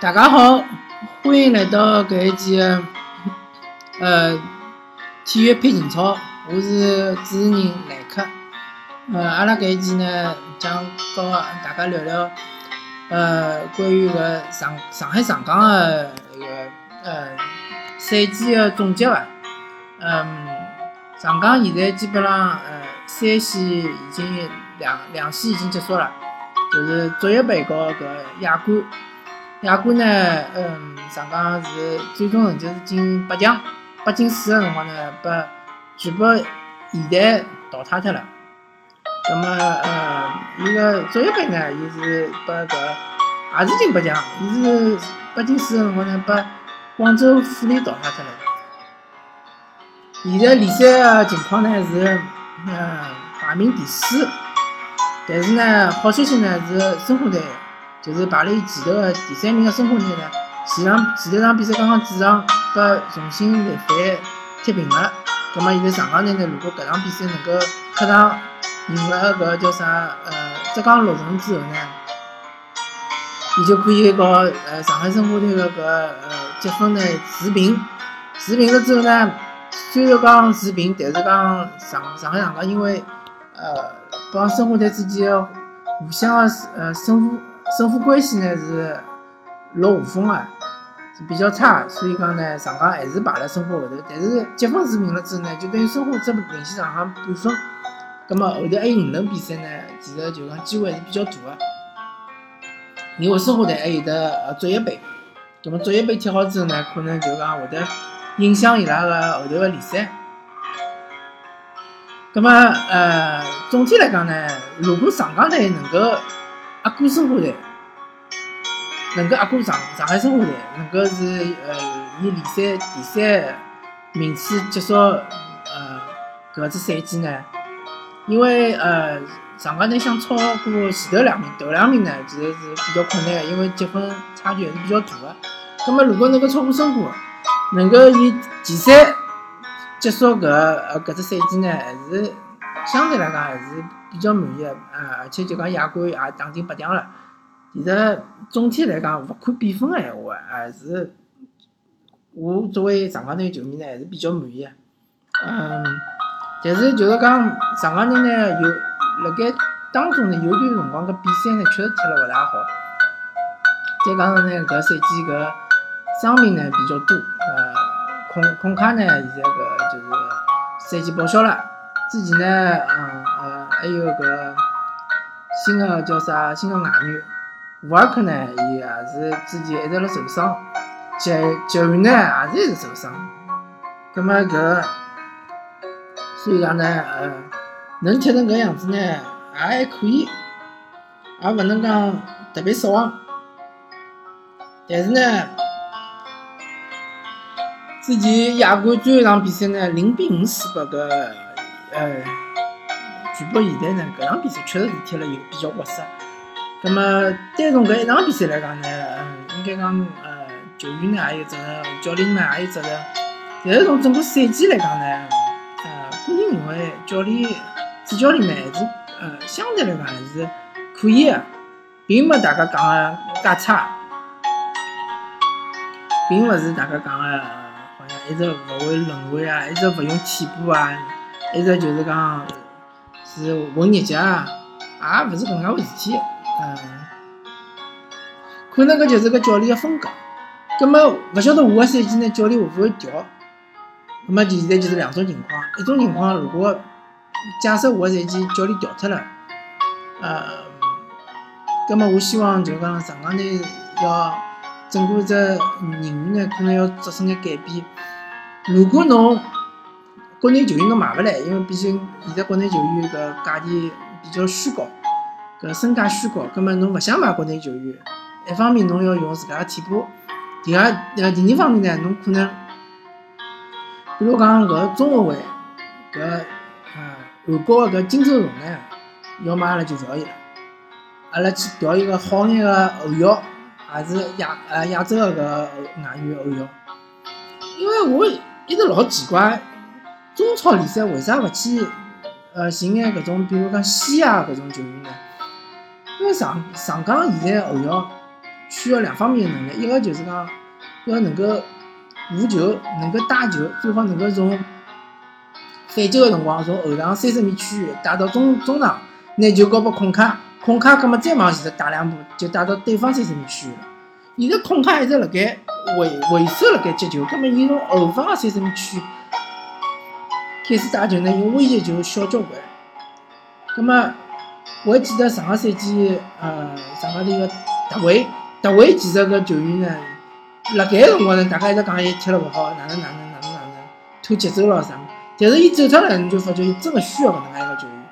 大家好，欢迎来到搿一期呃体育配情操，我是主持人莱克。呃，阿拉搿一期呢，将和大家聊聊呃关于搿上上海上港的一个呃赛季的总结伐。嗯，上港现在基本上呃三线已经两两线已经结束了，就是足协杯和搿亚冠。亚冠呢，嗯，上港是最终成绩是进八强，八进四个辰光呢，被全部现代淘汰脱了。那么，呃，伊个足协杯呢，伊是被搿也是进八强，伊是八进四个辰光呢，被广州富力淘汰脱了。现在联赛的情况呢是，嗯，排名第四，但是呢，好消息呢是申花队。就是排在前头的第三名的申花队呢，前场前头场比赛刚刚主场被重庆力帆踢平了。葛末现在上港队呢，如果搿场比赛能够客场赢了搿叫啥呃浙江绿城之后呢，伊就可以和呃上海申花队的搿呃积分呢持平。持平了之后呢，虽然讲持平，但是讲上上海上港因为呃帮申花队之间互相的呃胜负。胜负关系呢是落下风啊，是比较差，所以讲呢，上港还是排辣申花后头。但是积分持平了之后呢，就等于申花只领先上港半分。葛末后头还有五轮比赛呢，其实就讲机会还是比较大的。因为申花队还有得呃足协杯，葛末足协杯踢好之后呢，可能就讲会得影响伊拉个后头个联赛。葛末呃，总体来讲呢，如果上港队能够阿哥申花队，能够阿哥上上海申花队，能够是呃以联赛第三名次结束呃搿只赛季呢？因为呃上港队想超过前头两名，头两名呢其实是比较困难的，因为积分差距还是比较大的。那么如果能够超过申花，能够以前三结束搿呃搿只赛季呢，还是相对来讲还是。比较满意的，啊，而且就讲亚冠也打进八强了。其实总体来讲，勿看比分个闲话，还是我作为上港队球迷呢，还是比较满意的。嗯，但是就是讲上港队呢，有辣盖当中呢，有段辰光搿比赛呢，确实踢了勿大好。再加上呢，搿赛季搿伤病呢比较多，呃，孔孔卡呢，现在搿就是赛季报销了。之前呢，嗯。还有个新的叫啥？新的外援沃尔克呢？伊也是之前一直辣受伤，球球员呢也是一直受伤。葛末搿，所以讲呢，呃，能踢成搿样子呢，也还可以，也勿能讲特别失望。但是呢，之前亚冠最后一场比赛呢，零比五输拨搿，呃。全部现在呢，搿场比赛确实是踢了有比较活塞。葛末单从搿一场比赛来讲呢，嗯，应该讲呃，球员呢也有责任，教练呢也有责任。但是从整个赛季来讲呢，呃，个人认为教练主教练呢还是呃相对来讲还是可以的，并没大家讲的介差，并勿是大家讲的好像一直勿会轮换啊，一直勿用替补啊，一直就是讲。是混日脚啊，也勿是搿能介回事体，嗯，可能搿就是个教练个风格。葛末勿晓得下个赛季呢，教练会勿会调？葛末现在就是两种情况，一种情况如果假设下个赛季教练调脱了，呃，葛末我希望就讲上港队要整个只人员呢，可能要做出眼改变。如果侬国内球员侬买勿来，因为毕竟现在国内球员搿价钿比较虚高，搿身价虚高，葛末侬勿想买国内球员，一方面侬要用自家个替补，第二呃第二方面呢，侬可能，比如讲搿中后卫，搿呃韩国个搿金周荣呢，要买阿拉就调伊了，阿拉去调一个好眼个后腰，还是亚呃亚洲个搿外援后腰，因为我一直老奇怪。中超联赛为啥勿去呃寻眼搿种，比如讲西亚搿种球员呢？因为上上港现在后腰需要两方面的能力，一个就是讲要能够护球，能够带球，最好能够从反击个辰光从后场三十米区域带到中中场，拿球交拨孔卡，孔卡葛末再往前头带两步，就带到对方三十米区域了。现在孔卡一直辣盖为为首辣盖接球，葛末伊从后方个三十米区域开始带球呢，因为威胁就小交关。葛末我还记得上个赛季，呃，上个头个德维，德维其实搿球员呢，辣盖个辰光呢，大家一直讲伊踢了勿好，哪能哪能哪能哪能拖节奏咯啥物。但是伊走脱了，你就发觉伊真个需要搿能介一个球员，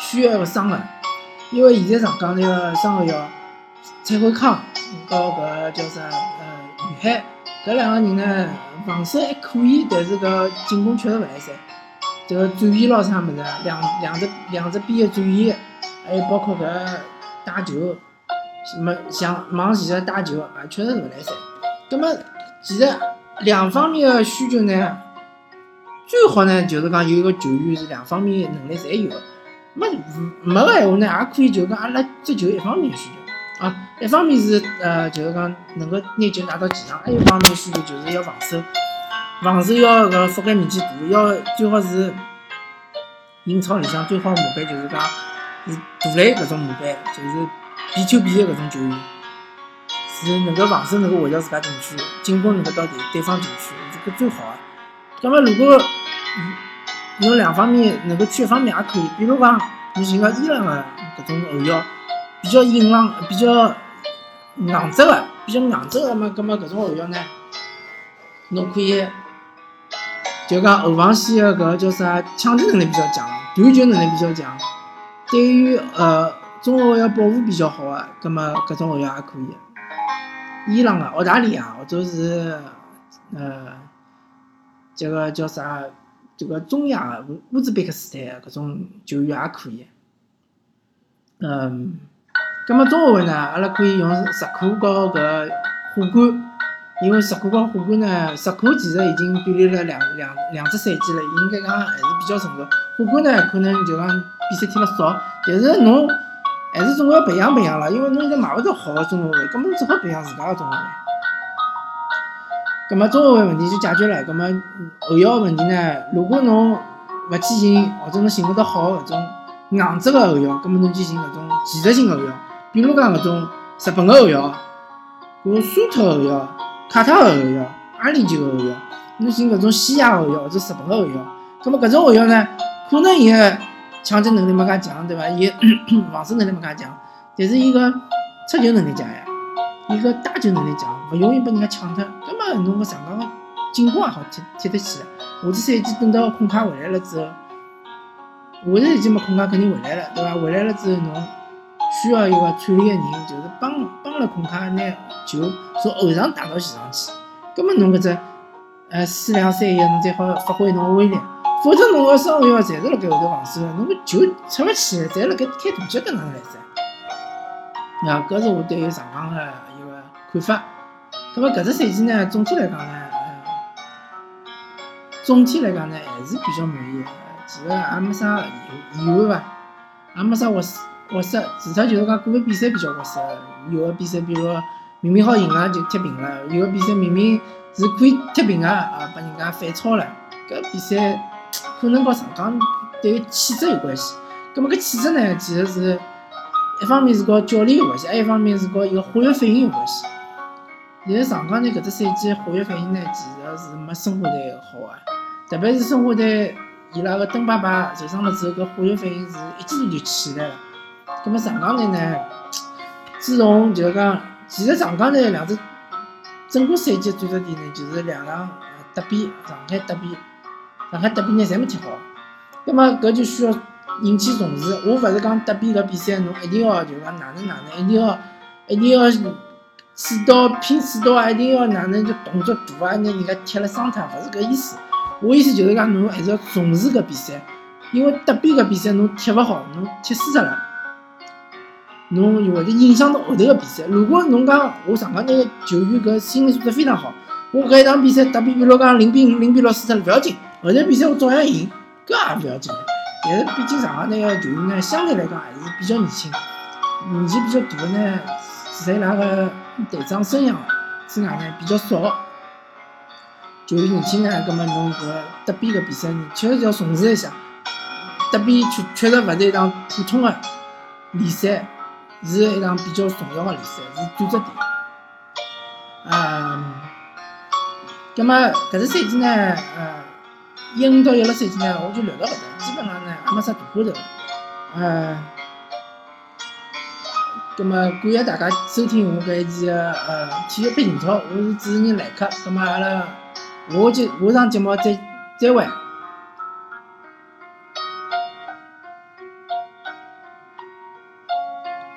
需要一个双核，因为现在上港那个双后腰蔡慧康到搿叫啥呃于海搿两个人呢，防守还可以，但是搿进攻确实勿来三。这个转移咯啥物事，两两只两只边个转移，还有包括搿带球，什么像往前头带球啊，确实勿来三。葛末其实两方面个需求呢？最好呢，就是讲有一个球员是两方面能力侪有，没没个闲话呢，也可以就讲阿拉追求一方面需求啊，一方面是呃，就是讲能够拿球拿到前场，还有一方面需求就是要防守，防守要搿覆盖面积大，要最好是英超里向最好模板就是讲是大类搿种模板，就是比球比个搿种球员，是能够防守。能够回到自家禁区，进攻能够到对对方禁区，这个最好个。那么如果侬两方面能够一方面也可以，比如讲你寻个伊朗个搿种后腰，比较硬朗、比较硬质个、比较硬质个嘛，葛么搿种后腰呢，侬可以就讲后防线个搿叫啥，抢球能力比较强，传球能力比较强，对于呃中后腰保护比较好个，葛末搿种后腰也可以。伊朗啊、澳大利亚或者是呃。这个叫啥？这个中亚乌乌兹别克斯坦搿种球员也可以。嗯，葛末中后卫呢，阿拉可以用石库和搿虎冠，因为石库和虎冠呢，石库其实已经锻炼了两两两只赛季了，应该讲还是比较成熟。虎冠呢，可能就讲比赛踢了少，但是侬还是总归要培养培养了，因为侬现在买勿到好的中后卫，葛末侬只好培养自家个中后卫。葛末中后卫问题就解决了，葛末后腰问题呢？如果侬勿去寻，或者侬寻勿到好个搿种硬质个后腰，葛末侬去寻搿种技术性后腰，比如讲搿种日本个后腰，搿种苏特后腰、卡塔尔后腰、阿联酋个后腰，侬寻搿种西亚后腰或者日本个后腰，葛末搿种后腰呢，可能伊个抢劫能力没介强，对伐？伊 防守能力没介强，但是伊个出球能力强呀。伊个带球能力强，勿容易被人家抢脱。葛末侬个上港个进攻也好踢踢得起来。下只赛季等到孔卡回来了之后，下只赛季嘛孔卡肯定回来了，对伐？回来了之后，侬需要一个串联个人，就是帮帮了孔卡拿球从后场带到前场去。葛末侬搿只呃四两三一，侬才好发挥侬个威力。否则侬个双后腰侪是辣盖后头防守，侬个球出勿去，侪辣盖开大脚，搿哪能来塞？啊，搿是我对于上港个一个看法。葛末搿只赛季呢，总体来讲呢，总体来讲呢，还是比较满意。其实也没啥遗遗憾伐，也没啥活活塞，除脱就是讲个别比赛比较活塞。有个比赛，比如明明好赢了就踢平了；有个比赛明明是可以踢平个，啊，把人家反超了。搿比赛可能和上港对于气质有关系。葛末搿气质呢，其实是。一方面是和教练有关系，还一方面是和一个化学反应有关系。现在上港呢，搿只赛季化学反应呢，其实是没申花队好啊。特别是申花队伊拉个登巴巴受伤了之后，搿化学反应是一记头就起来了。葛末上港队呢，自从就是讲，其实上港队两只整个赛季转折点呢，就是两场德比，上海德比，上海德比呢，侪没踢好。葛末搿就需要。引起重视，我勿是讲德比搿比赛侬一定要就讲哪能哪能，一定要一定要刺刀拼刺刀啊，一定要哪能就动作大啊，拿人家踢了伤脱，勿是搿意思。我意思就是讲侬还是要重视搿比赛，因为德比搿比赛侬踢勿好，侬踢输脱了，侬会得影响到后头个比赛。如果侬讲我上港那个球员搿心理素质非常好，我搿一场比赛打比比如讲零比五、零比六输脱了，勿要紧，后头比赛我照样赢，搿也勿要紧。但是毕竟上港那个球员呢，相对来讲还是比较年轻，年纪比较大个呢，除脱伊拉个队长孙杨之外呢，比较少。球员年轻呢，葛末侬搿德比个比赛呢，确实要重视一下。德比确确实勿是一场普通个联赛，是一场比较重要个联赛，是转折点。嗯，葛末搿只赛季呢，呃，一五到一六赛季呢，我就聊到搿搭，基本上呢也没啥大花头。嗯，葛末感谢大家收听我搿一期的呃体育配情操，我是主持人莱克，葛末阿拉下期下场节目再再会。